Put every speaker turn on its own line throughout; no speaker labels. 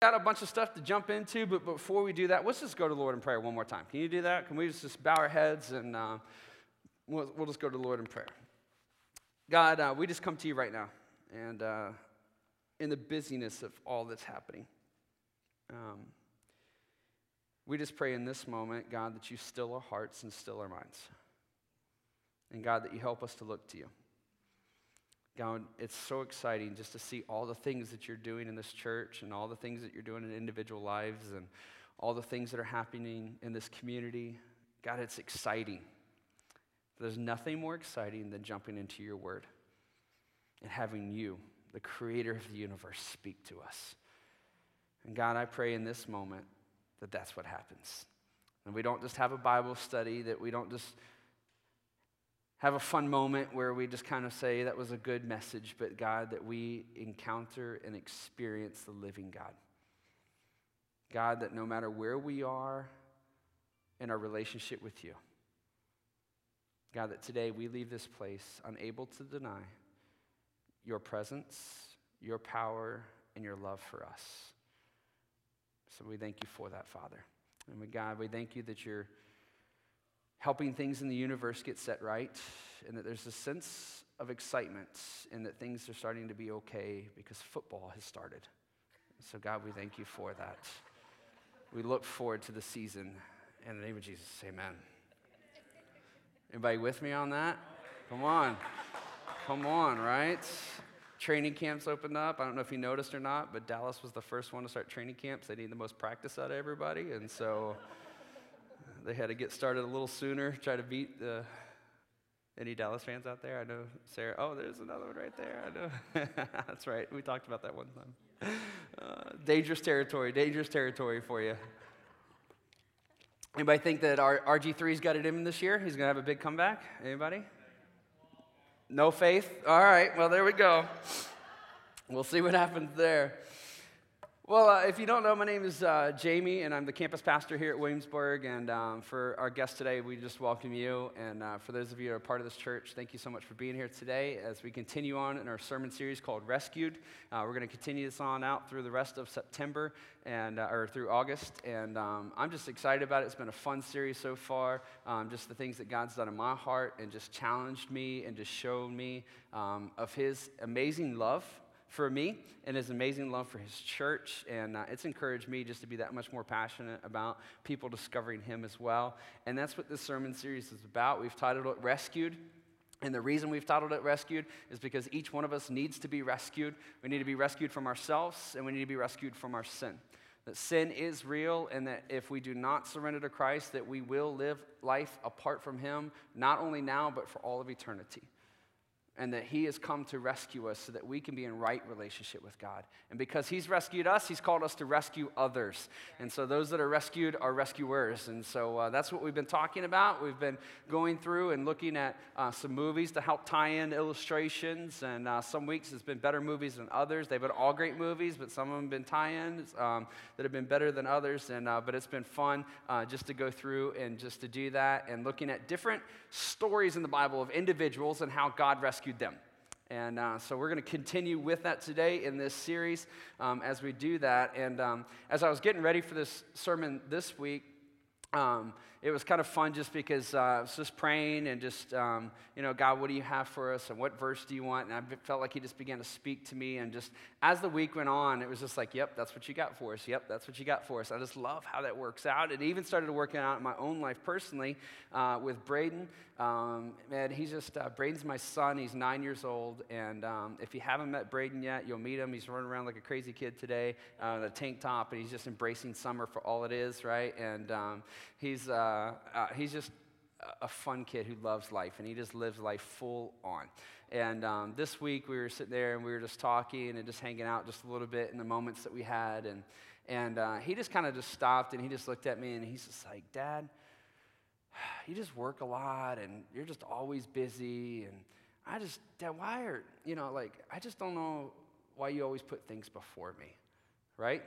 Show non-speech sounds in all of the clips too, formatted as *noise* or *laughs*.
got a bunch of stuff to jump into, but before we do that, let's just go to the Lord in prayer one more time. Can you do that? Can we just bow our heads and uh, we'll, we'll, just go to the Lord in prayer? God, uh, we just come to you right now, and uh, in the busyness of all that's happening, um, we just pray in this moment, God, that you still our hearts and still our minds. And God, that you help us to look to you. God, it's so exciting just to see all the things that you're doing in this church and all the things that you're doing in individual lives and all the things that are happening in this community. God, it's exciting. There's nothing more exciting than jumping into your word and having you, the creator of the universe, speak to us. And God, I pray in this moment that that's what happens. And we don't just have a Bible study, that we don't just have a fun moment where we just kind of say that was a good message, but God, that we encounter and experience the living God. God, that no matter where we are in our relationship with you, God, that today we leave this place unable to deny your presence, your power, and your love for us. So we thank you for that, Father. And we, God, we thank you that you're helping things in the universe get set right, and that there's a sense of excitement, and that things are starting to be okay because football has started. So, God, we thank you for that. We look forward to the season. In the name of Jesus, amen. Anybody with me on that? Come on. Come on, right? Training camps opened up. I don't know if you noticed or not, but Dallas was the first one to start training camps. They need the most practice out of everybody. And so they had to get started a little sooner, try to beat the. Any Dallas fans out there? I know Sarah. Oh, there's another one right there. I know. *laughs* That's right. We talked about that one time. Uh, dangerous territory, dangerous territory for you. Anybody think that our RG3's got it in this year? He's going to have a big comeback? Anybody? No faith? All right, well, there we go. We'll see what happens there. Well, uh, if you don't know, my name is uh, Jamie, and I'm the campus pastor here at Williamsburg. And um, for our guests today, we just welcome you. And uh, for those of you who are part of this church, thank you so much for being here today as we continue on in our sermon series called Rescued. Uh, we're going to continue this on out through the rest of September and uh, or through August. And um, I'm just excited about it. It's been a fun series so far. Um, just the things that God's done in my heart and just challenged me and just showed me um, of His amazing love for me and his amazing love for his church. And uh, it's encouraged me just to be that much more passionate about people discovering him as well. And that's what this sermon series is about. We've titled it Rescued. And the reason we've titled it Rescued is because each one of us needs to be rescued. We need to be rescued from ourselves, and we need to be rescued from our sin. That sin is real, and that if we do not surrender to Christ, that we will live life apart from Him, not only now, but for all of eternity and that He has come to rescue us so that we can be in right relationship with God. And because He's rescued us, He's called us to rescue others. And so those that are rescued are rescuers. And so uh, that's what we've been talking about. We've been going through and looking at uh, some movies to help tie in illustrations. And uh, some weeks it's been better movies than others. They've been all great movies, but some of them have been tie ins um, that have been better than others. And, uh, but it's been fun uh, just to go through and just to do that and looking at different stories in the Bible of individuals and how God rescued rescued them. And uh, so we're going to continue with that today in this series um, as we do that. And um, as I was getting ready for this sermon this week, um, it was kind of fun just because uh, I was just praying and just, um, you know, God, what do you have for us and what verse do you want? And I felt like He just began to speak to me. And just as the week went on, it was just like, yep, that's what you got for us. Yep, that's what you got for us. I just love how that works out. It even started working out in my own life personally uh, with Braden. Um, and he's just, uh, Braden's my son. He's nine years old. And um, if you haven't met Braden yet, you'll meet him. He's running around like a crazy kid today, uh, the tank top, and he's just embracing summer for all it is, right? And um, he's, uh, uh, he's just a fun kid who loves life, and he just lives life full on. And um, this week we were sitting there and we were just talking and just hanging out just a little bit in the moments that we had. And, and uh, he just kind of just stopped and he just looked at me and he's just like, Dad, you just work a lot and you're just always busy. And I just, Dad, why are, you know, like, I just don't know why you always put things before me, right?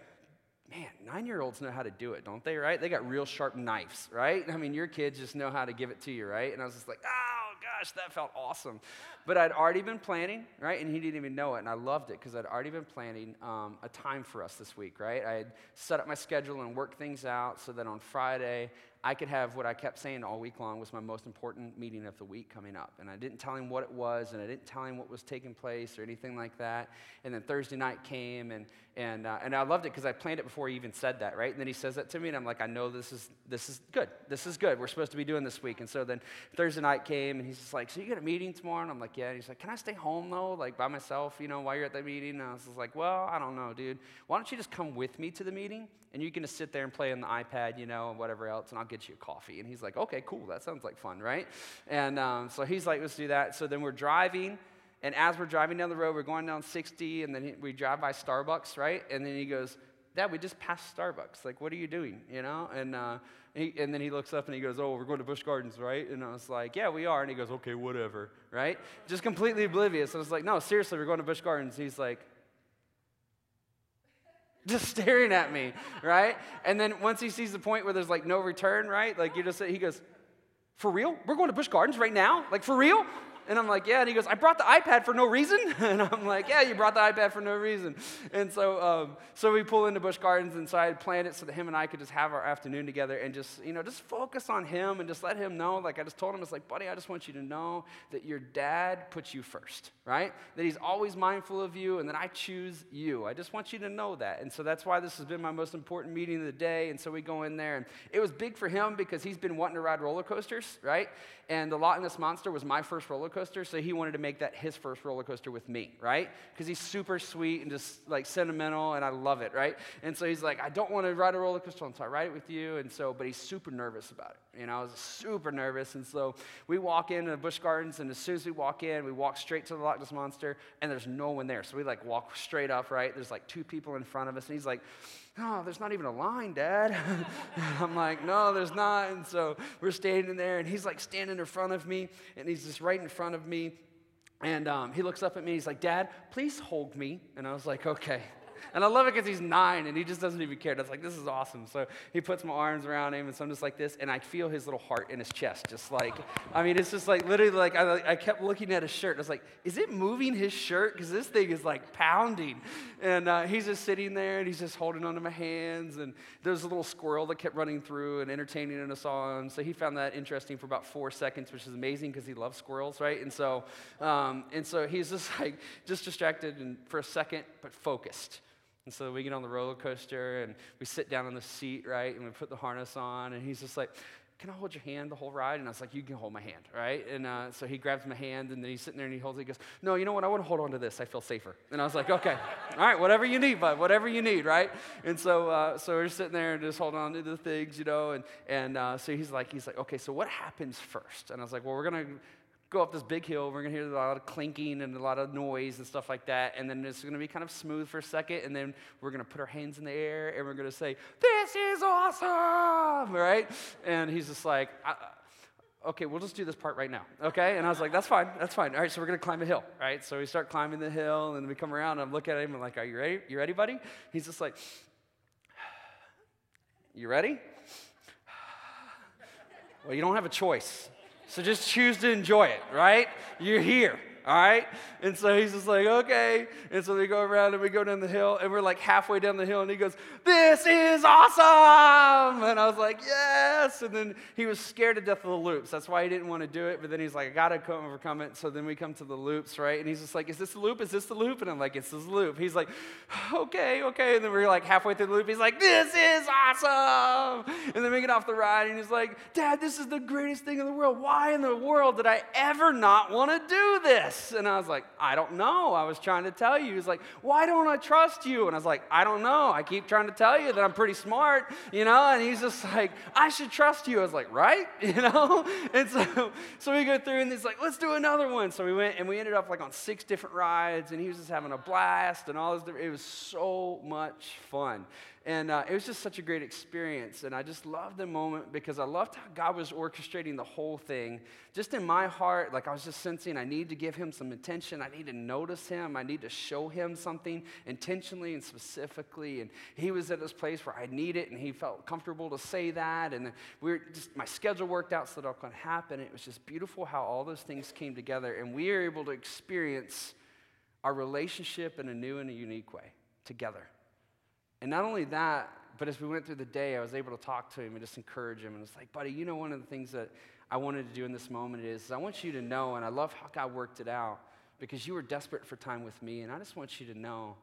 Man, nine year olds know how to do it, don't they, right? They got real sharp knives, right? I mean, your kids just know how to give it to you, right? And I was just like, oh, gosh, that felt awesome. But I'd already been planning, right? And he didn't even know it. And I loved it because I'd already been planning um, a time for us this week, right? I had set up my schedule and worked things out so that on Friday, I could have what I kept saying all week long was my most important meeting of the week coming up. And I didn't tell him what it was, and I didn't tell him what was taking place or anything like that. And then Thursday night came, and, and, uh, and I loved it because I planned it before he even said that, right? And then he says that to me, and I'm like, I know this is, this is good. This is good. We're supposed to be doing this week. And so then Thursday night came, and he's just like, So you got a meeting tomorrow? And I'm like, Yeah. And he's like, Can I stay home, though, like by myself, you know, while you're at the meeting? And I was like, Well, I don't know, dude. Why don't you just come with me to the meeting? and you can just sit there and play on the iPad, you know, and whatever else, and I'll get you a coffee. And he's like, okay, cool, that sounds like fun, right? And um, so he's like, let's do that. So then we're driving, and as we're driving down the road, we're going down 60, and then we drive by Starbucks, right? And then he goes, Dad, we just passed Starbucks. Like, what are you doing? You know? And, uh, he, and then he looks up and he goes, Oh, we're going to Busch Gardens, right? And I was like, Yeah, we are. And he goes, Okay, whatever, right? Just completely oblivious. I was like, No, seriously, we're going to Busch Gardens. He's like, just staring at me, right? And then once he sees the point where there's like no return, right? Like you just say he goes, "For real? We're going to Busch Gardens right now? Like for real?" And I'm like, yeah. And he goes, I brought the iPad for no reason. *laughs* And I'm like, yeah, you brought the iPad for no reason. And so, um, so we pull into Busch Gardens, and so I had planned it so that him and I could just have our afternoon together and just, you know, just focus on him and just let him know. Like I just told him, it's like, buddy, I just want you to know that your dad puts you first, right? That he's always mindful of you, and that I choose you. I just want you to know that. And so that's why this has been my most important meeting of the day. And so we go in there, and it was big for him because he's been wanting to ride roller coasters, right? And the Loch Ness Monster was my first roller coaster, so he wanted to make that his first roller coaster with me, right? Because he's super sweet and just like sentimental, and I love it, right? And so he's like, I don't want to ride a roller coaster, so I ride it with you. And so, but he's super nervous about it. You know, I was super nervous. And so we walk into the Busch Gardens, and as soon as we walk in, we walk straight to the Loch Ness Monster, and there's no one there. So we like walk straight up, right? There's like two people in front of us, and he's like, oh, there's not even a line, Dad. *laughs* I'm like, no, there's not. And so we're standing there, and he's like standing in front of me, and he's just right in front of me. And um, he looks up at me, he's like, Dad, please hold me. And I was like, okay. And I love it because he's nine and he just doesn't even care. That's like, this is awesome. So he puts my arms around him and so I'm just like this. And I feel his little heart in his chest. Just like, I mean, it's just like literally like, I, I kept looking at his shirt. I was like, is it moving his shirt? Because this thing is like pounding. And uh, he's just sitting there and he's just holding onto my hands. And there's a little squirrel that kept running through and entertaining us on. So he found that interesting for about four seconds, which is amazing because he loves squirrels, right? And so, um, and so he's just like, just distracted and for a second, but focused. And so we get on the roller coaster and we sit down in the seat, right? And we put the harness on. And he's just like, Can I hold your hand the whole ride? And I was like, You can hold my hand, right? And uh, so he grabs my hand and then he's sitting there and he holds it. He goes, No, you know what? I want to hold on to this. I feel safer. And I was like, Okay, all right, whatever you need, bud, whatever you need, right? And so, uh, so we're sitting there and just holding on to the things, you know. And, and uh, so he's like, he's like, Okay, so what happens first? And I was like, Well, we're to go up this big hill. We're going to hear a lot of clinking and a lot of noise and stuff like that. And then it's going to be kind of smooth for a second. And then we're going to put our hands in the air and we're going to say, This is awesome, right? And he's just like, Okay, we'll just do this part right now. Okay? And I was like, That's fine. That's fine. All right, so we're going to climb a hill, right? So we start climbing the hill and we come around and I look at him and I'm like, Are you ready? You ready, buddy? He's just like, You ready? *sighs* Well, you don't have a choice. So just choose to enjoy it, right? You're here all right? And so he's just like, okay. And so we go around and we go down the hill, and we're like halfway down the hill, and he goes, This is awesome! And I was like, Yes! And then he was scared to death of the loops. That's why he didn't want to do it, but then he's like, I gotta come overcome it. So then we come to the loops, right? And he's just like, Is this the loop? Is this the loop? And I'm like, It's this loop. He's like, Okay, okay. And then we're like halfway through the loop. He's like, This is awesome! And then we get off the ride, and he's like, Dad, this is the greatest thing in the world. Why in the world did I ever not want to do this? This? And I was like, I don't know. I was trying to tell you. He's like, Why don't I trust you? And I was like, I don't know. I keep trying to tell you that I'm pretty smart, you know? And he's just like, I should trust you. I was like, Right? *laughs* You know? And so, so we go through and he's like, Let's do another one. So we went and we ended up like on six different rides and he was just having a blast and all this. It was so much fun. And uh, it was just such a great experience. And I just loved the moment because I loved how God was orchestrating the whole thing. Just in my heart, like I was just sensing I need to give him some attention. I need to notice him. I need to show him something intentionally and specifically. And he was at this place where I need it, and he felt comfortable to say that. And we were just, my schedule worked out so that it could happen. It was just beautiful how all those things came together, and we were able to experience our relationship in a new and a unique way together. And not only that, but as we went through the day, I was able to talk to him and just encourage him. And it's like, buddy, you know, one of the things that I wanted to do in this moment is, I want you to know, and I love how God worked it out because you were desperate for time with me. And I just want you to know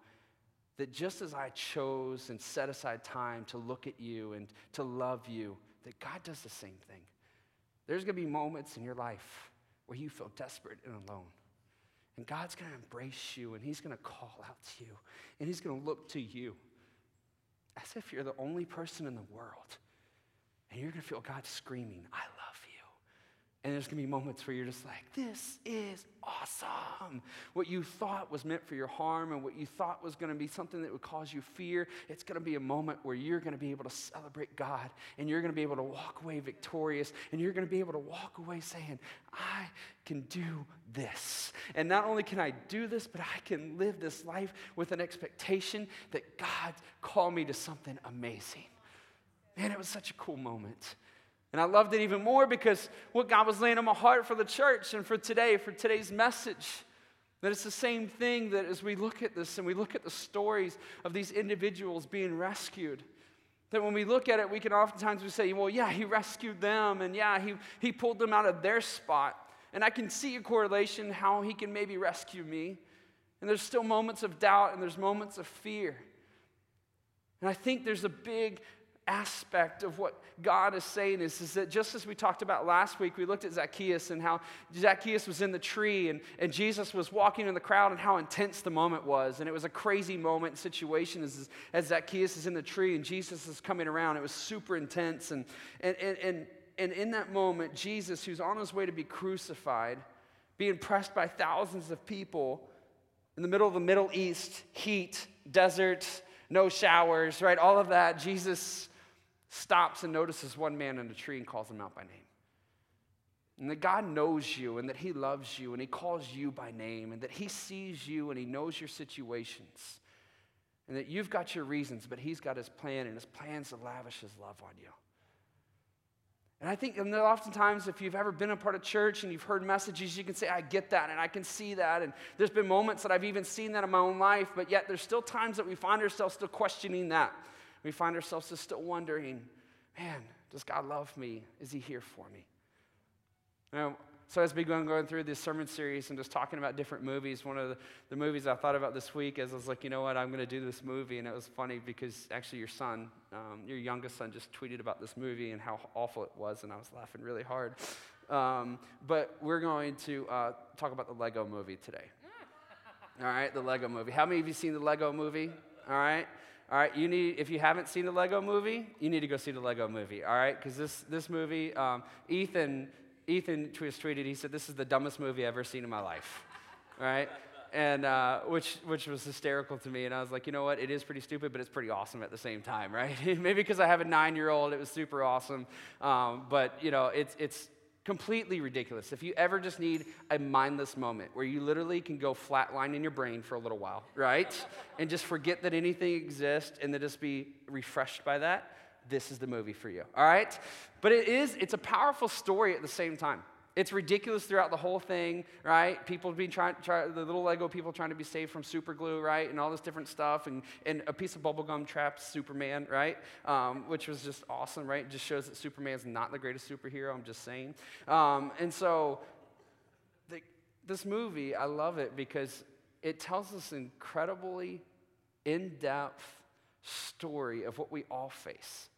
that just as I chose and set aside time to look at you and to love you, that God does the same thing. There's going to be moments in your life where you feel desperate and alone. And God's going to embrace you and He's going to call out to you and He's going to look to you as if you're the only person in the world. And you're going to feel God screaming, I. And there's going to be moments where you're just like, this is awesome. What you thought was meant for your harm and what you thought was going to be something that would cause you fear, it's going to be a moment where you're going to be able to celebrate God and you're going to be able to walk away victorious and you're going to be able to walk away saying, I can do this. And not only can I do this, but I can live this life with an expectation that God called me to something amazing. Man, it was such a cool moment. And I loved it even more because what God was laying on my heart for the church and for today, for today's message, that it's the same thing that as we look at this and we look at the stories of these individuals being rescued, that when we look at it, we can oftentimes we say, well, yeah, he rescued them, and yeah, he, he pulled them out of their spot. And I can see a correlation how he can maybe rescue me. And there's still moments of doubt and there's moments of fear. And I think there's a big aspect of what God is saying is, is that just as we talked about last week, we looked at Zacchaeus and how Zacchaeus was in the tree and, and Jesus was walking in the crowd and how intense the moment was. And it was a crazy moment situation as, as Zacchaeus is in the tree and Jesus is coming around. It was super intense. And, and, and, and, and in that moment, Jesus, who's on his way to be crucified, being pressed by thousands of people in the middle of the Middle East, heat, desert, no showers, right? All of that. Jesus stops and notices one man in a tree and calls him out by name. And that God knows you and that He loves you and He calls you by name and that He sees you and He knows your situations and that you've got your reasons, but He's got His plan and His plan's to lavish His love on you. And I think and oftentimes, if you've ever been a part of church and you've heard messages, you can say, I get that and I can see that. And there's been moments that I've even seen that in my own life, but yet there's still times that we find ourselves still questioning that we find ourselves just still wondering, man, does God love me? Is He here for me? So as we go going through this sermon series and just talking about different movies, one of the, the movies I thought about this week is I was like, you know what, I'm going to do this movie. And it was funny because actually your son, um, your youngest son, just tweeted about this movie and how awful it was. And I was laughing really hard. Um, but we're going to uh, talk about the Lego movie today. All right, the Lego movie. How many of you seen the Lego movie? All right. All right, you need, if you haven't seen the Lego movie, you need to go see the Lego movie, all right? Because this, this movie, um, Ethan, Ethan tweeted, he said, this is the dumbest movie I've ever seen in my life, all right? And uh, which, which was hysterical to me. And I was like, you know what? It is pretty stupid, but it's pretty awesome at the same time, *laughs* right? *laughs* Maybe because I have a nine year old, it was super awesome. Um, but, you know, it's, it's, Completely ridiculous. If you ever just need a mindless moment where you literally can go flatline in your brain for a little while, right? and just forget that anything exists and then just be refreshed by that, this is the movie for you, all right? But it is, it's a powerful story at the same time. It's ridiculous throughout the whole thing, right? People being trying, try, the little Lego people trying to be saved from super glue, right? And all this different stuff. And, and a piece of bubblegum traps Superman, right? Um, which was just awesome, right? It just shows that Superman's not the greatest superhero, I'm just saying. Um, and so, the, this movie, I love it because it tells an incredibly in depth story of what we all face.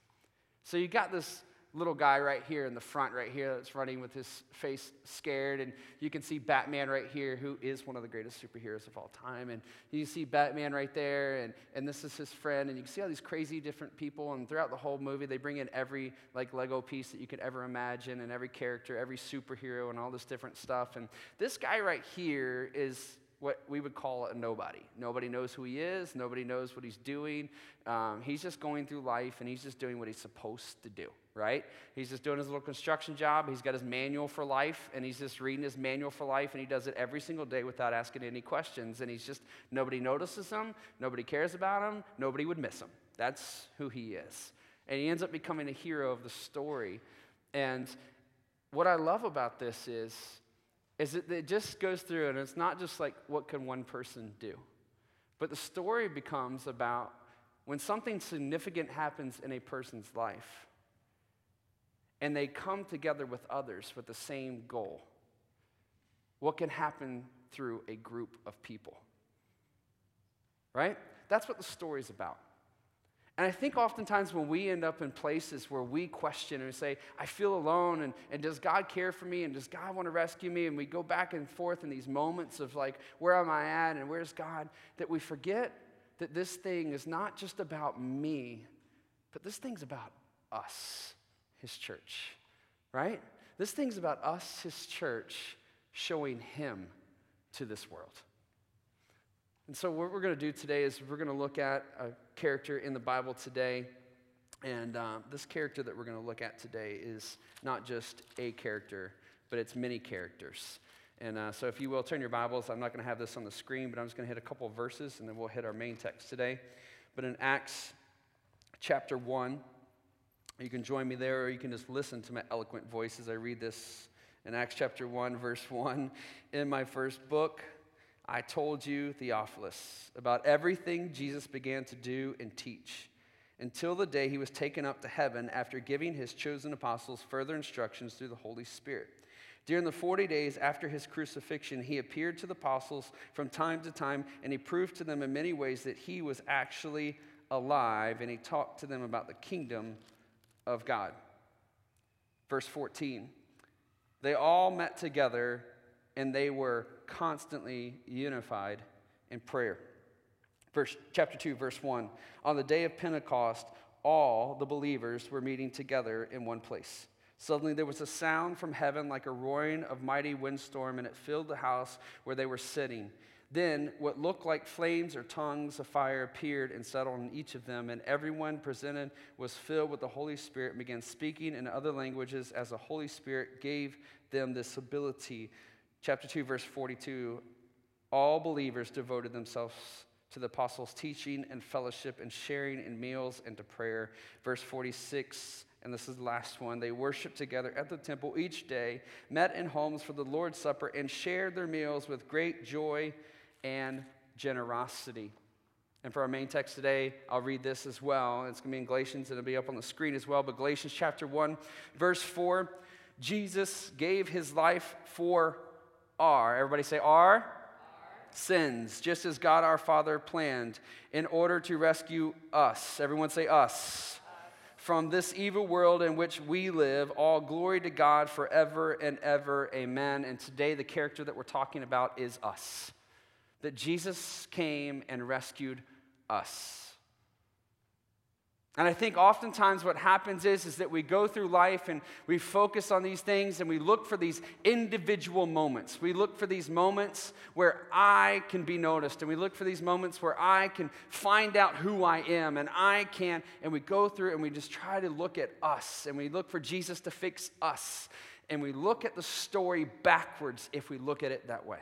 So, you got this little guy right here in the front, right here, that's running with his face scared. And you can see Batman right here, who is one of the greatest superheroes of all time. And you see Batman right there, and, and this is his friend. And you can see all these crazy different people. And throughout the whole movie, they bring in every like Lego piece that you could ever imagine, and every character, every superhero, and all this different stuff. And this guy right here is what we would call a nobody. Nobody knows who he is, nobody knows what he's doing. Um, he's just going through life and he's just doing what he's supposed to do, right? He's just doing his little construction job. He's got his manual for life and he's just reading his manual for life and he does it every single day without asking any questions. And he's just, nobody notices him, nobody cares about him, nobody would miss him. That's who he is. And he ends up becoming a hero of the story. And what I love about this is is that it just goes through and it's not just like what can one person do? But the story becomes about when something significant happens in a person's life and they come together with others with the same goal what can happen through a group of people right? That's what the story's about and I think oftentimes when we end up in places where we question and say, I feel alone, and, and does God care for me? And does God want to rescue me? And we go back and forth in these moments of like, where am I at? And where's God? That we forget that this thing is not just about me, but this thing's about us, His church, right? This thing's about us, His church, showing Him to this world. And so, what we're going to do today is we're going to look at a character in the Bible today. And uh, this character that we're going to look at today is not just a character, but it's many characters. And uh, so, if you will, turn your Bibles. I'm not going to have this on the screen, but I'm just going to hit a couple verses and then we'll hit our main text today. But in Acts chapter 1, you can join me there, or you can just listen to my eloquent voice as I read this in Acts chapter 1, verse 1. In my first book, I told you, Theophilus, about everything Jesus began to do and teach until the day he was taken up to heaven after giving his chosen apostles further instructions through the Holy Spirit. During the 40 days after his crucifixion, he appeared to the apostles from time to time, and he proved to them in many ways that he was actually alive, and he talked to them about the kingdom of God. Verse 14 They all met together, and they were constantly unified in prayer. Verse, chapter 2, verse 1. On the day of Pentecost, all the believers were meeting together in one place. Suddenly there was a sound from heaven like a roaring of mighty windstorm, and it filled the house where they were sitting. Then what looked like flames or tongues of fire appeared and settled on each of them, and everyone presented was filled with the Holy Spirit and began speaking in other languages as the Holy Spirit gave them this ability chapter 2, verse 42 all believers devoted themselves to the apostles' teaching and fellowship and sharing in meals and to prayer. Verse 46, and this is the last one. They worshiped together at the temple each day, met in homes for the Lord's Supper, and shared their meals with great joy and generosity. And for our main text today, I'll read this as well. It's going to be in Galatians, and it'll be up on the screen as well. But Galatians chapter 1, verse 4 Jesus gave his life for our, everybody say our, our, sins, just as God our Father planned, in order to rescue us. Everyone say us. us. From this evil world in which we live, all glory to God forever and ever. Amen. And today, the character that we're talking about is us. That Jesus came and rescued us. And I think oftentimes what happens is, is that we go through life and we focus on these things and we look for these individual moments. We look for these moments where I can be noticed and we look for these moments where I can find out who I am and I can, and we go through and we just try to look at us and we look for Jesus to fix us. And we look at the story backwards if we look at it that way.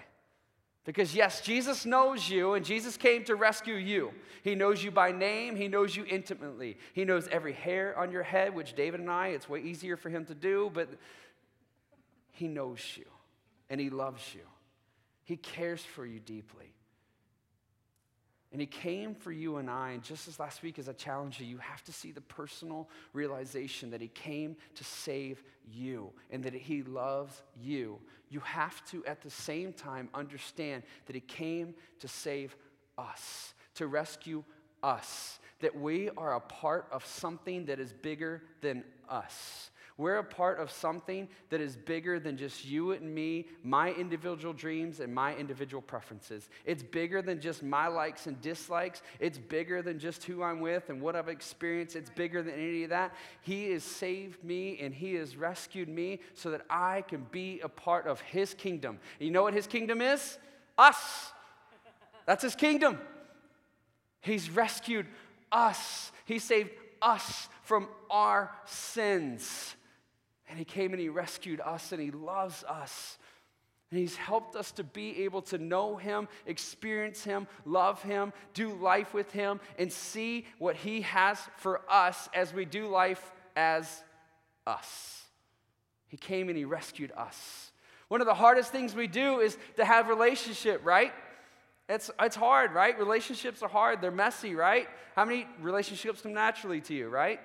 Because, yes, Jesus knows you, and Jesus came to rescue you. He knows you by name, He knows you intimately. He knows every hair on your head, which David and I, it's way easier for Him to do, but He knows you, and He loves you. He cares for you deeply. And he came for you and I. And just as last week, as I challenged you, you have to see the personal realization that he came to save you and that he loves you. You have to, at the same time, understand that he came to save us, to rescue us, that we are a part of something that is bigger than us. We're a part of something that is bigger than just you and me, my individual dreams and my individual preferences. It's bigger than just my likes and dislikes. It's bigger than just who I'm with and what I've experienced. It's bigger than any of that. He has saved me and He has rescued me so that I can be a part of His kingdom. You know what His kingdom is? Us. That's his kingdom. He's rescued us, he saved us from our sins. And he came and he rescued us and he loves us. And he's helped us to be able to know him, experience him, love him, do life with him, and see what he has for us as we do life as us. He came and he rescued us. One of the hardest things we do is to have relationship, right? It's, it's hard, right? Relationships are hard. They're messy, right? How many relationships come naturally to you, right?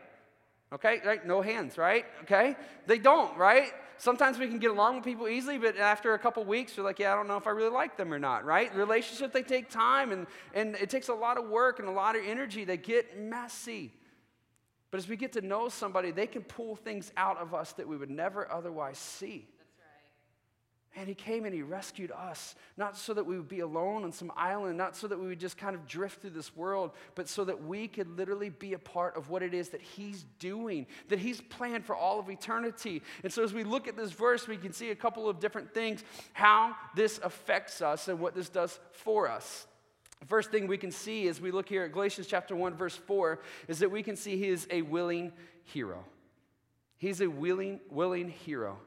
Okay, right? No hands, right? Okay? They don't, right? Sometimes we can get along with people easily, but after a couple weeks, we're like, yeah, I don't know if I really like them or not, right? Relationship, they take time and, and it takes a lot of work and a lot of energy. They get messy. But as we get to know somebody, they can pull things out of us that we would never otherwise see. And he came and he rescued us, not so that we would be alone on some island, not so that we would just kind of drift through this world, but so that we could literally be a part of what it is that he's doing, that he's planned for all of eternity. And so as we look at this verse, we can see a couple of different things, how this affects us and what this does for us. The first thing we can see as we look here at Galatians chapter 1, verse 4, is that we can see he is a willing hero. He's a willing, willing hero.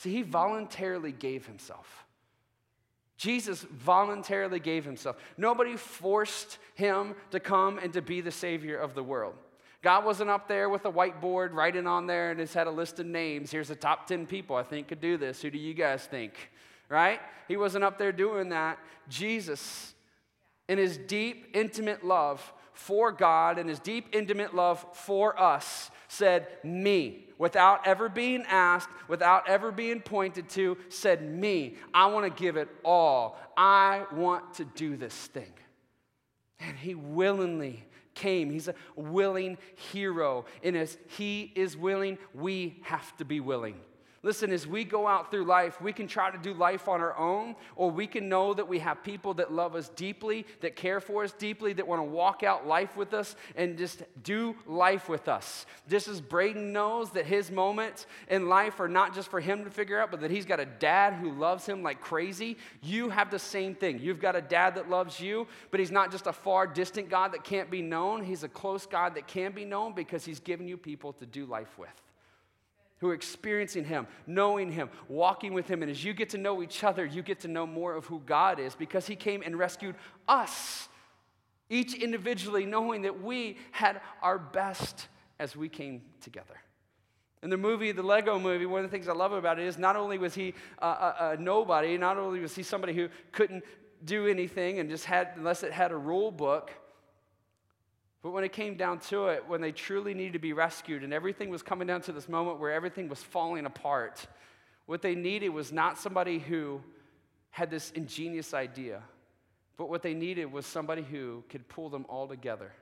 See, he voluntarily gave himself. Jesus voluntarily gave himself. Nobody forced him to come and to be the Savior of the world. God wasn't up there with a whiteboard writing on there and just had a list of names. Here's the top 10 people I think could do this. Who do you guys think? Right? He wasn't up there doing that. Jesus, in his deep, intimate love for God and his deep, intimate love for us, said, Me without ever being asked, without ever being pointed to, said, Me, I want to give it all. I want to do this thing. And he willingly came. He's a willing hero. And as he is willing, we have to be willing. Listen, as we go out through life, we can try to do life on our own, or we can know that we have people that love us deeply, that care for us deeply, that want to walk out life with us and just do life with us. Just as Braden knows that his moments in life are not just for him to figure out, but that he's got a dad who loves him like crazy, you have the same thing. You've got a dad that loves you, but he's not just a far distant God that can't be known, he's a close God that can be known because he's given you people to do life with who are experiencing Him, knowing Him, walking with Him. And as you get to know each other, you get to know more of who God is because He came and rescued us, each individually, knowing that we had our best as we came together. In the movie, the Lego movie, one of the things I love about it is not only was he a, a, a nobody, not only was he somebody who couldn't do anything and just had, unless it had a rule book, but when it came down to it, when they truly needed to be rescued and everything was coming down to this moment where everything was falling apart, what they needed was not somebody who had this ingenious idea, but what they needed was somebody who could pull them all together,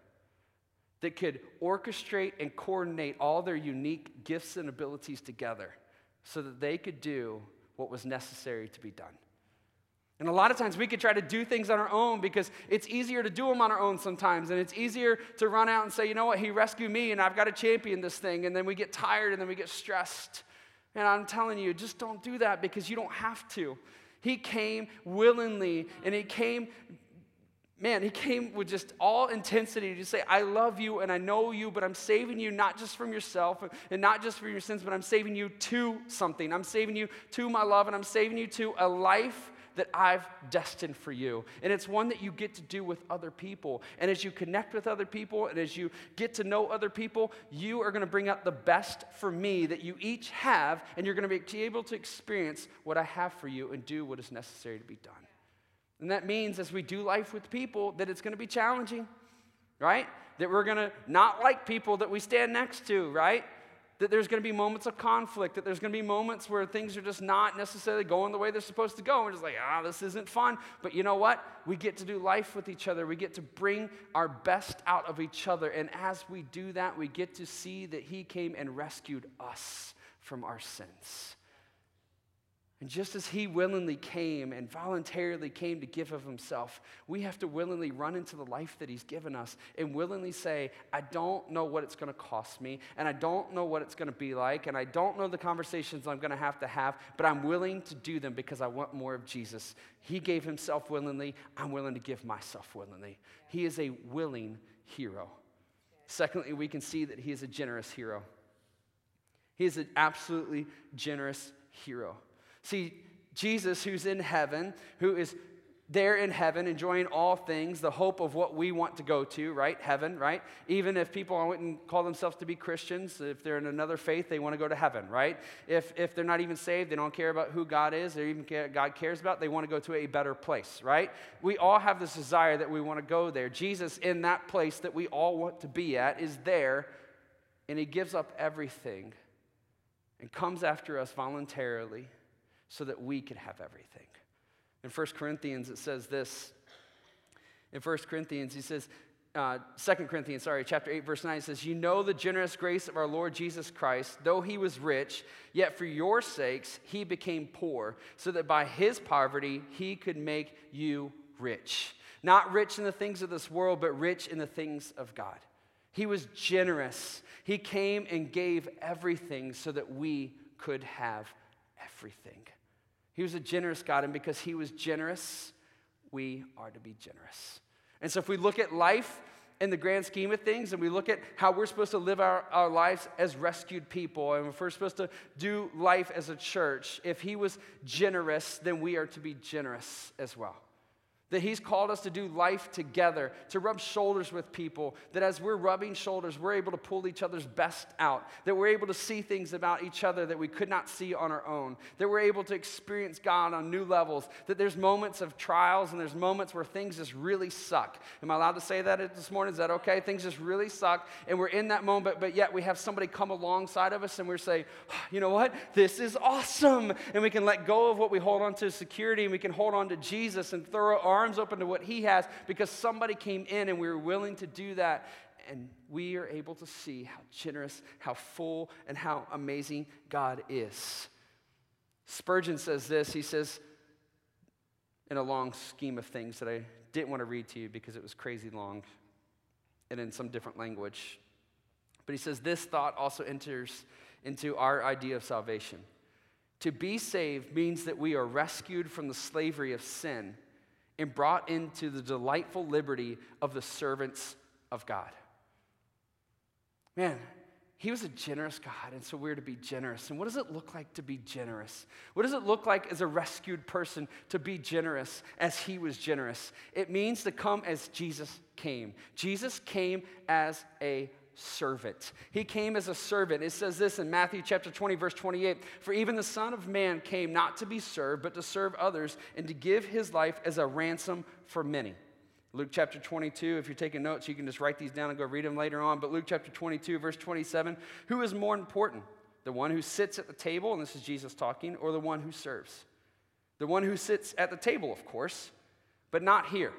that could orchestrate and coordinate all their unique gifts and abilities together so that they could do what was necessary to be done. And a lot of times we could try to do things on our own because it's easier to do them on our own sometimes. And it's easier to run out and say, you know what, he rescued me and I've got to champion this thing. And then we get tired and then we get stressed. And I'm telling you, just don't do that because you don't have to. He came willingly and he came, man, he came with just all intensity to say, I love you and I know you, but I'm saving you not just from yourself and not just for your sins, but I'm saving you to something. I'm saving you to my love and I'm saving you to a life that I've destined for you. And it's one that you get to do with other people. And as you connect with other people and as you get to know other people, you are going to bring out the best for me that you each have, and you're going to be able to experience what I have for you and do what is necessary to be done. And that means as we do life with people, that it's going to be challenging, right? That we're going to not like people that we stand next to, right? That there's going to be moments of conflict, that there's going to be moments where things are just not necessarily going the way they're supposed to go. And we're just like, ah, this isn't fun. But you know what? We get to do life with each other. We get to bring our best out of each other. And as we do that, we get to see that He came and rescued us from our sins. And just as he willingly came and voluntarily came to give of himself, we have to willingly run into the life that he's given us and willingly say, I don't know what it's going to cost me, and I don't know what it's going to be like, and I don't know the conversations I'm going to have to have, but I'm willing to do them because I want more of Jesus. He gave himself willingly. I'm willing to give myself willingly. He is a willing hero. Secondly, we can see that he is a generous hero. He is an absolutely generous hero. See, Jesus, who's in heaven, who is there in heaven, enjoying all things, the hope of what we want to go to, right? Heaven, right? Even if people wouldn't call themselves to be Christians, if they're in another faith, they want to go to heaven, right? If, if they're not even saved, they don't care about who God is, or even care, God cares about, they want to go to a better place, right? We all have this desire that we want to go there. Jesus, in that place that we all want to be at, is there, and he gives up everything and comes after us voluntarily so that we could have everything. In 1 Corinthians, it says this. In 1 Corinthians, he says, uh, 2 Corinthians, sorry, chapter 8, verse 9 says, You know the generous grace of our Lord Jesus Christ, though he was rich, yet for your sakes he became poor, so that by his poverty he could make you rich. Not rich in the things of this world, but rich in the things of God. He was generous. He came and gave everything so that we could have everything. He was a generous God, and because He was generous, we are to be generous. And so, if we look at life in the grand scheme of things, and we look at how we're supposed to live our, our lives as rescued people, and if we're supposed to do life as a church, if He was generous, then we are to be generous as well. That He's called us to do life together, to rub shoulders with people. That as we're rubbing shoulders, we're able to pull each other's best out. That we're able to see things about each other that we could not see on our own. That we're able to experience God on new levels. That there's moments of trials and there's moments where things just really suck. Am I allowed to say that this morning? Is that okay? Things just really suck. And we're in that moment, but yet we have somebody come alongside of us and we're saying, oh, you know what? This is awesome. And we can let go of what we hold on to security and we can hold on to Jesus and throw our arms open to what He has because somebody came in and we were willing to do that. And we are able to see how generous, how full, and how amazing God is. Spurgeon says this. He says, in a long scheme of things that I didn't want to read to you because it was crazy long and in some different language. But he says, This thought also enters into our idea of salvation. To be saved means that we are rescued from the slavery of sin and brought into the delightful liberty of the servants of God. Man, he was a generous God, and so we're to be generous. And what does it look like to be generous? What does it look like as a rescued person to be generous as he was generous? It means to come as Jesus came. Jesus came as a servant. He came as a servant. It says this in Matthew chapter 20, verse 28 For even the Son of Man came not to be served, but to serve others and to give his life as a ransom for many. Luke chapter 22, if you're taking notes, you can just write these down and go read them later on. But Luke chapter 22, verse 27 Who is more important? The one who sits at the table, and this is Jesus talking, or the one who serves? The one who sits at the table, of course, but not here.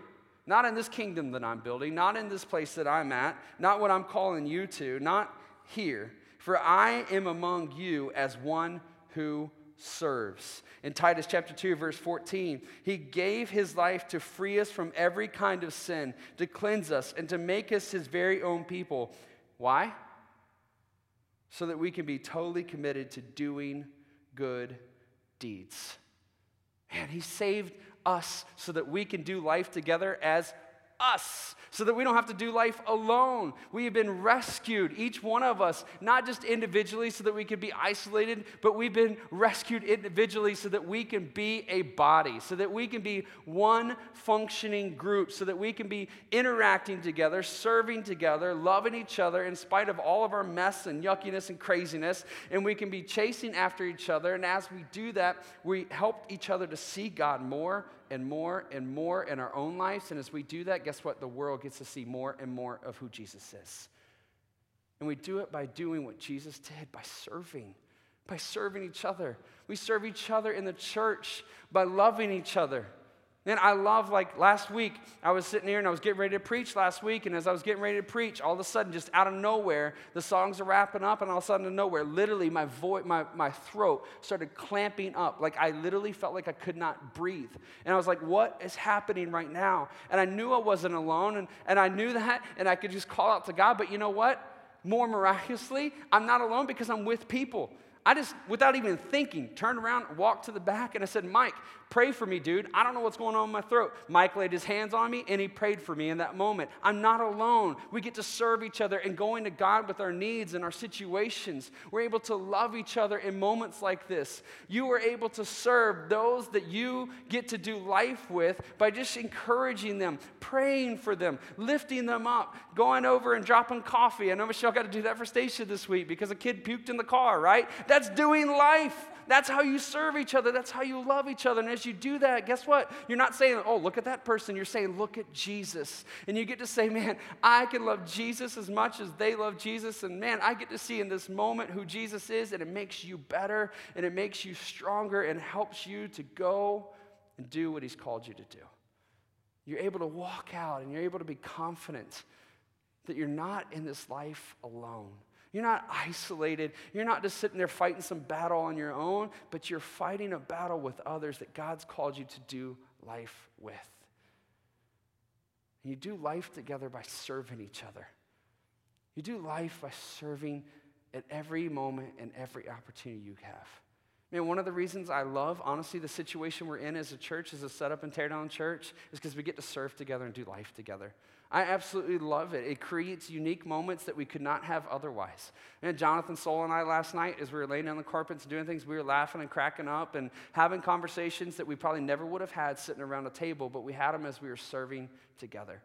Not in this kingdom that I'm building, not in this place that I'm at, not what I'm calling you to, not here. For I am among you as one who serves. In Titus chapter 2, verse 14, he gave his life to free us from every kind of sin, to cleanse us, and to make us his very own people. Why? So that we can be totally committed to doing good deeds. Man, he saved us so that we can do life together as us so that we don't have to do life alone. We have been rescued, each one of us, not just individually so that we can be isolated, but we've been rescued individually so that we can be a body, so that we can be one functioning group, so that we can be interacting together, serving together, loving each other in spite of all of our mess and yuckiness and craziness, and we can be chasing after each other. And as we do that, we help each other to see God more and more and more in our own lives. And as we do that, guess what? The world gets to see more and more of who Jesus is. And we do it by doing what Jesus did, by serving, by serving each other. We serve each other in the church by loving each other. And I love, like last week, I was sitting here and I was getting ready to preach last week. And as I was getting ready to preach, all of a sudden, just out of nowhere, the songs are wrapping up. And all of a sudden, out of nowhere, literally, my, voice, my, my throat started clamping up. Like I literally felt like I could not breathe. And I was like, what is happening right now? And I knew I wasn't alone. And, and I knew that. And I could just call out to God. But you know what? More miraculously, I'm not alone because I'm with people. I just, without even thinking, turned around, walked to the back, and I said, Mike, pray for me, dude. I don't know what's going on in my throat. Mike laid his hands on me, and he prayed for me in that moment. I'm not alone. We get to serve each other and going to God with our needs and our situations. We're able to love each other in moments like this. You are able to serve those that you get to do life with by just encouraging them, praying for them, lifting them up, going over and dropping coffee. I know Michelle got to do that for Stacia this week because a kid puked in the car, right? That's doing life. That's how you serve each other. That's how you love each other. And as you do that, guess what? You're not saying, oh, look at that person. You're saying, look at Jesus. And you get to say, man, I can love Jesus as much as they love Jesus. And man, I get to see in this moment who Jesus is. And it makes you better and it makes you stronger and helps you to go and do what he's called you to do. You're able to walk out and you're able to be confident that you're not in this life alone you're not isolated. You're not just sitting there fighting some battle on your own, but you're fighting a battle with others that God's called you to do life with. And you do life together by serving each other. You do life by serving at every moment and every opportunity you have. Man, one of the reasons I love, honestly, the situation we're in as a church, as a set up and tear down church, is because we get to serve together and do life together. I absolutely love it. It creates unique moments that we could not have otherwise. And Jonathan Soul and I last night, as we were laying on the carpets doing things, we were laughing and cracking up and having conversations that we probably never would have had sitting around a table, but we had them as we were serving together.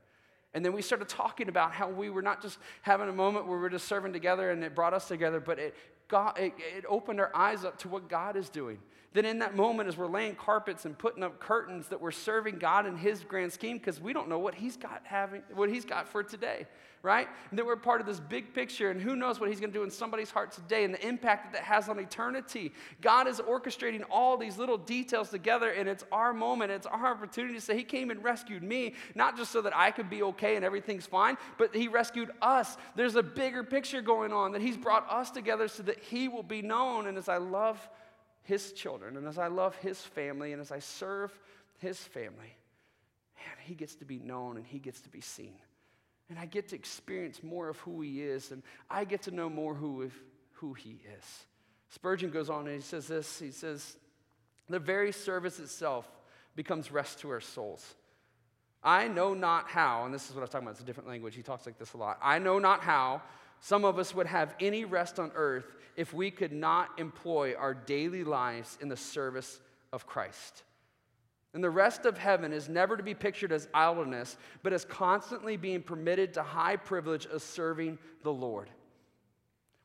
And then we started talking about how we were not just having a moment where we are just serving together and it brought us together, but it, got, it, it opened our eyes up to what God is doing. Then in that moment, as we're laying carpets and putting up curtains, that we're serving God in His grand scheme because we don't know what He's got having, what He's got for today, right? And that we're part of this big picture, and who knows what He's going to do in somebody's heart today and the impact that that has on eternity. God is orchestrating all these little details together, and it's our moment, it's our opportunity to say He came and rescued me, not just so that I could be okay and everything's fine, but He rescued us. There's a bigger picture going on that He's brought us together so that He will be known. And as I love his children, and as I love his family, and as I serve his family, man, he gets to be known and he gets to be seen. And I get to experience more of who he is, and I get to know more who, who he is. Spurgeon goes on and he says this he says, The very service itself becomes rest to our souls. I know not how, and this is what I was talking about, it's a different language. He talks like this a lot. I know not how some of us would have any rest on earth if we could not employ our daily lives in the service of Christ. And the rest of heaven is never to be pictured as idleness, but as constantly being permitted to high privilege of serving the Lord.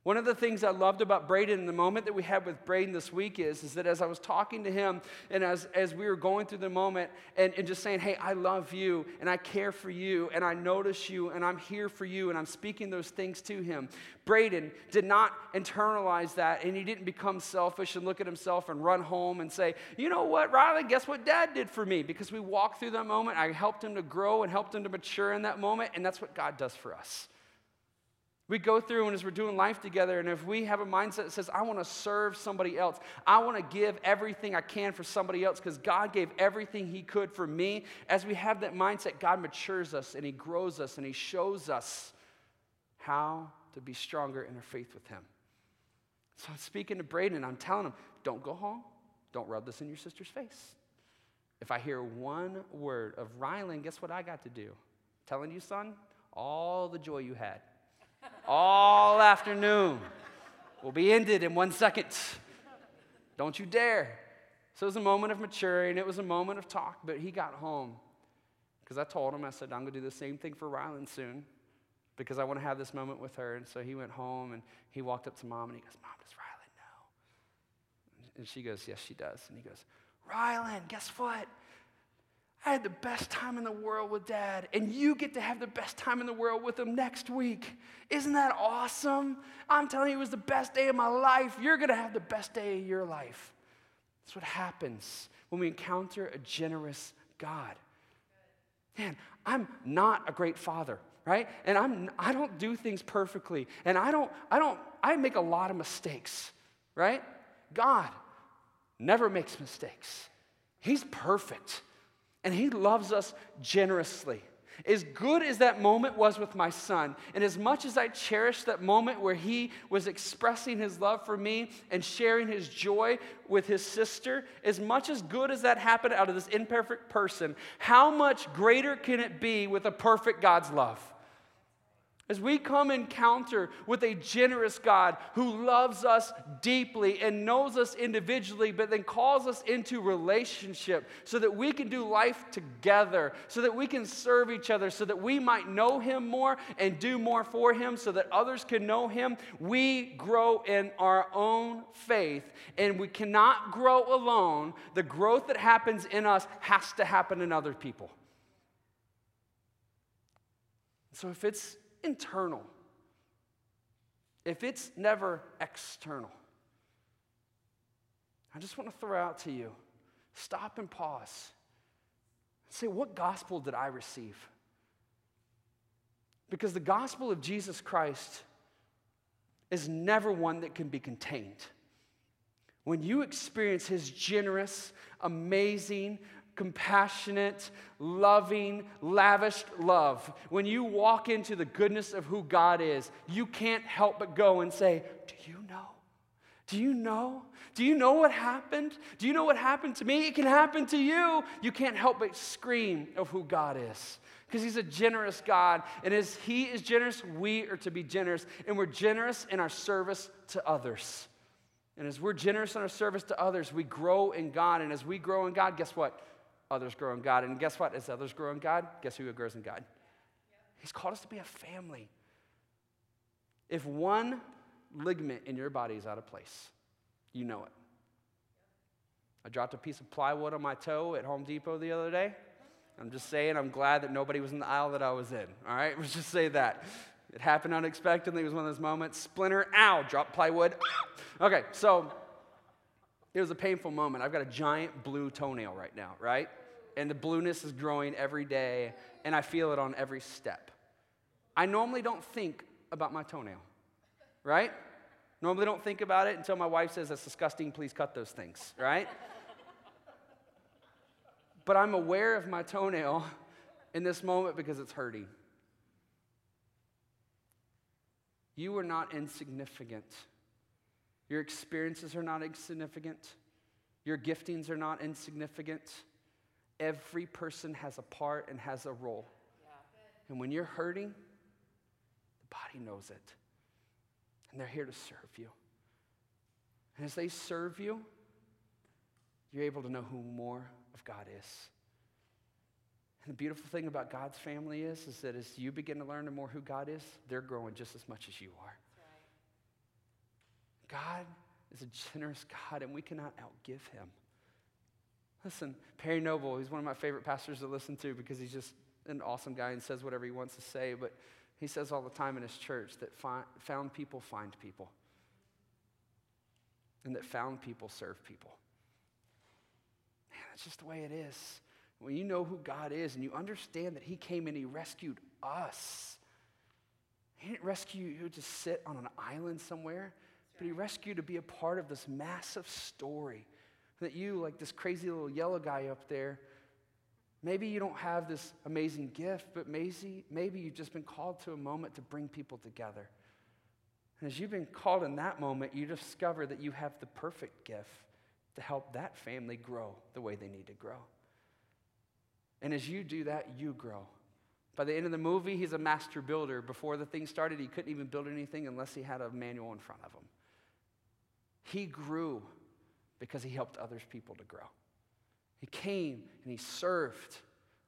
One of the things I loved about Braden in the moment that we had with Braden this week is, is that as I was talking to him and as, as we were going through the moment and, and just saying, hey, I love you and I care for you and I notice you and I'm here for you and I'm speaking those things to him, Braden did not internalize that and he didn't become selfish and look at himself and run home and say, you know what, Riley, guess what dad did for me? Because we walked through that moment. I helped him to grow and helped him to mature in that moment, and that's what God does for us. We go through and as we're doing life together, and if we have a mindset that says, I want to serve somebody else, I want to give everything I can for somebody else because God gave everything He could for me, as we have that mindset, God matures us and He grows us and He shows us how to be stronger in our faith with Him. So I'm speaking to Braden, I'm telling him, don't go home, don't rub this in your sister's face. If I hear one word of Rylan, guess what I got to do? telling you, son, all the joy you had all afternoon will be ended in one second. Don't you dare. So it was a moment of maturing, it was a moment of talk, but he got home. Because I told him, I said, I'm going to do the same thing for Rylan soon because I want to have this moment with her. And so he went home and he walked up to mom and he goes, Mom, does Rylan know? And she goes, Yes, she does. And he goes, Rylan, guess what? I had the best time in the world with dad, and you get to have the best time in the world with him next week. Isn't that awesome? I'm telling you, it was the best day of my life. You're going to have the best day of your life. That's what happens when we encounter a generous God. Man, I'm not a great father, right? And I'm I don't do things perfectly. And I don't I don't I make a lot of mistakes, right? God never makes mistakes. He's perfect. And he loves us generously. As good as that moment was with my son, and as much as I cherish that moment where he was expressing his love for me and sharing his joy with his sister, as much as good as that happened out of this imperfect person, how much greater can it be with a perfect God's love? As we come encounter with a generous God who loves us deeply and knows us individually, but then calls us into relationship so that we can do life together, so that we can serve each other, so that we might know Him more and do more for Him, so that others can know Him, we grow in our own faith. And we cannot grow alone. The growth that happens in us has to happen in other people. So if it's internal, if it's never external, I just want to throw out to you stop and pause. And say, what gospel did I receive? Because the gospel of Jesus Christ is never one that can be contained. When you experience his generous, amazing, compassionate, loving, lavish love, when you walk into the goodness of who God is, you can't help but go and say, Do you know? Do you know? Do you know what happened? Do you know what happened to me? It can happen to you. You can't help but scream of who God is because he's a generous God. And as he is generous, we are to be generous. And we're generous in our service to others. And as we're generous in our service to others, we grow in God. And as we grow in God, guess what? Others grow in God. And guess what? As others grow in God, guess who grows in God? He's called us to be a family. If one ligament in your body is out of place, you know it. I dropped a piece of plywood on my toe at Home Depot the other day. I'm just saying, I'm glad that nobody was in the aisle that I was in. All right, *laughs* let's just say that. It happened unexpectedly. It was one of those moments. Splinter, ow, drop plywood. *laughs* okay, so it was a painful moment. I've got a giant blue toenail right now, right? And the blueness is growing every day, and I feel it on every step. I normally don't think about my toenail, right? Normally don't think about it until my wife says, That's disgusting, please cut those things, right? *laughs* but I'm aware of my toenail in this moment because it's hurting. You are not insignificant. Your experiences are not insignificant. Your giftings are not insignificant. Every person has a part and has a role. Yeah. And when you're hurting, the body knows it. And they're here to serve you. And as they serve you, you're able to know who more of God is. And the beautiful thing about God's family is, is that as you begin to learn more who God is, they're growing just as much as you are. Right. God is a generous God, and we cannot outgive him. Listen, Perry Noble, he's one of my favorite pastors to listen to because he's just an awesome guy and says whatever he wants to say. But he says all the time in his church that found people find people, and that found people serve people. Man, that's just the way it is. When you know who God is and you understand that He came and He rescued us, He didn't rescue you to sit on an island somewhere, but He rescued you to be a part of this massive story that you, like this crazy little yellow guy up there, maybe you don't have this amazing gift, but maybe, maybe you've just been called to a moment to bring people together. And as you've been called in that moment, you discover that you have the perfect gift to help that family grow the way they need to grow. And as you do that, you grow. By the end of the movie, he's a master builder. Before the thing started, he couldn't even build anything unless he had a manual in front of him. He grew because he helped others people to grow. He came and he served.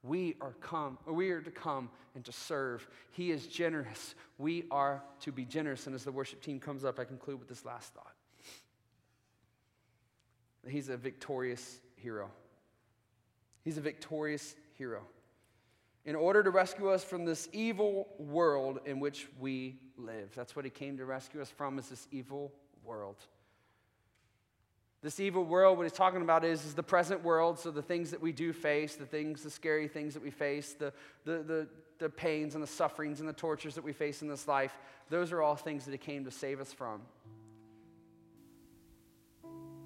We are come, we are to come and to serve. He is generous. We are to be generous. And as the worship team comes up, I conclude with this last thought. He's a victorious hero. He's a victorious hero. In order to rescue us from this evil world in which we live. That's what he came to rescue us from is this evil world. This evil world, what he's talking about is, is the present world. So the things that we do face, the things, the scary things that we face, the, the, the, the pains and the sufferings and the tortures that we face in this life, those are all things that he came to save us from.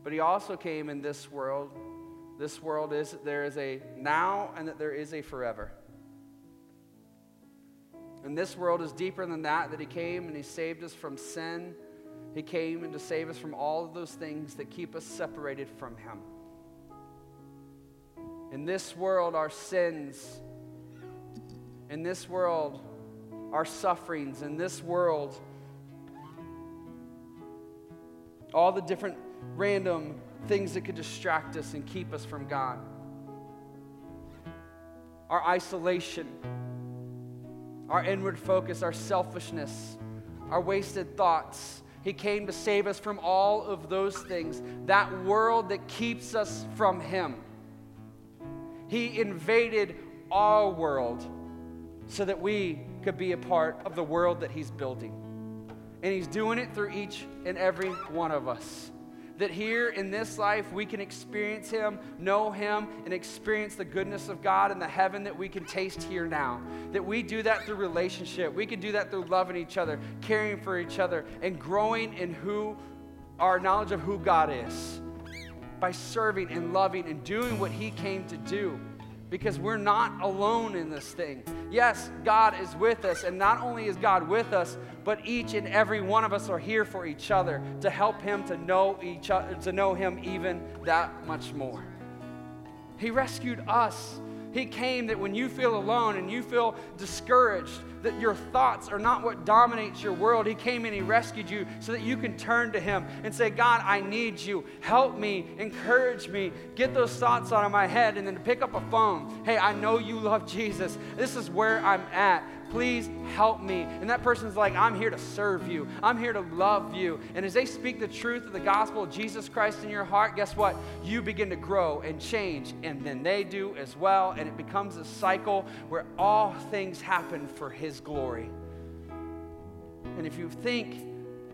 But he also came in this world. This world is that there is a now and that there is a forever. And this world is deeper than that, that he came and he saved us from sin he came and to save us from all of those things that keep us separated from Him. In this world, our sins, in this world, our sufferings, in this world, all the different random things that could distract us and keep us from God. Our isolation, our inward focus, our selfishness, our wasted thoughts, he came to save us from all of those things, that world that keeps us from Him. He invaded our world so that we could be a part of the world that He's building. And He's doing it through each and every one of us that here in this life we can experience Him, know Him, and experience the goodness of God and the heaven that we can taste here now. That we do that through relationship. We can do that through loving each other, caring for each other, and growing in who our knowledge of who God is by serving and loving and doing what He came to do because we're not alone in this thing. Yes, God is with us, and not only is God with us, but each and every one of us are here for each other to help Him to know each other, to know Him even that much more. He rescued us he came that when you feel alone and you feel discouraged, that your thoughts are not what dominates your world. He came and He rescued you so that you can turn to Him and say, God, I need you. Help me, encourage me, get those thoughts out of my head, and then pick up a phone. Hey, I know you love Jesus. This is where I'm at. Please help me. And that person's like, I'm here to serve you. I'm here to love you. And as they speak the truth of the gospel of Jesus Christ in your heart, guess what? You begin to grow and change, and then they do as well. And it becomes a cycle where all things happen for His glory. And if you think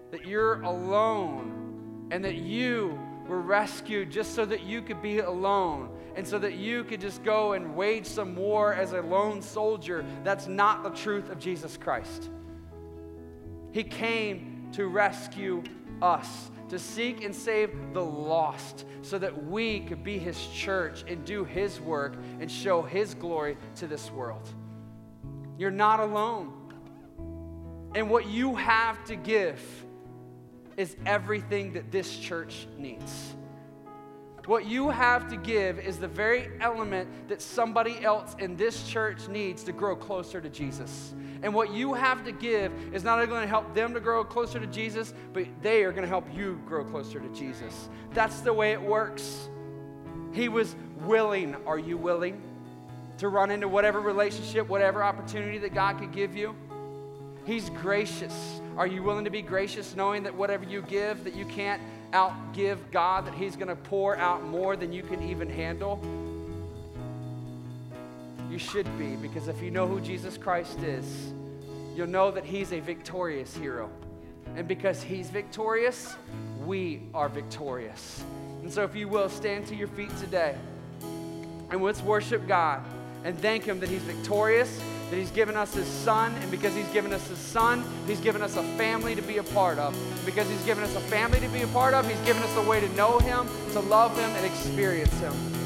that you're alone and that you were rescued just so that you could be alone, and so that you could just go and wage some war as a lone soldier. That's not the truth of Jesus Christ. He came to rescue us, to seek and save the lost, so that we could be His church and do His work and show His glory to this world. You're not alone. And what you have to give is everything that this church needs. What you have to give is the very element that somebody else in this church needs to grow closer to Jesus. And what you have to give is not only going to help them to grow closer to Jesus, but they are going to help you grow closer to Jesus. That's the way it works. He was willing. Are you willing to run into whatever relationship, whatever opportunity that God could give you? He's gracious. Are you willing to be gracious knowing that whatever you give that you can't outgive God, that He's going to pour out more than you can even handle? You should be, because if you know who Jesus Christ is, you'll know that He's a victorious hero. And because He's victorious, we are victorious. And so, if you will, stand to your feet today and let's worship God and thank Him that He's victorious that He's given us His Son, and because He's given us His Son, He's given us a family to be a part of. Because He's given us a family to be a part of, He's given us a way to know Him, to love Him, and experience Him.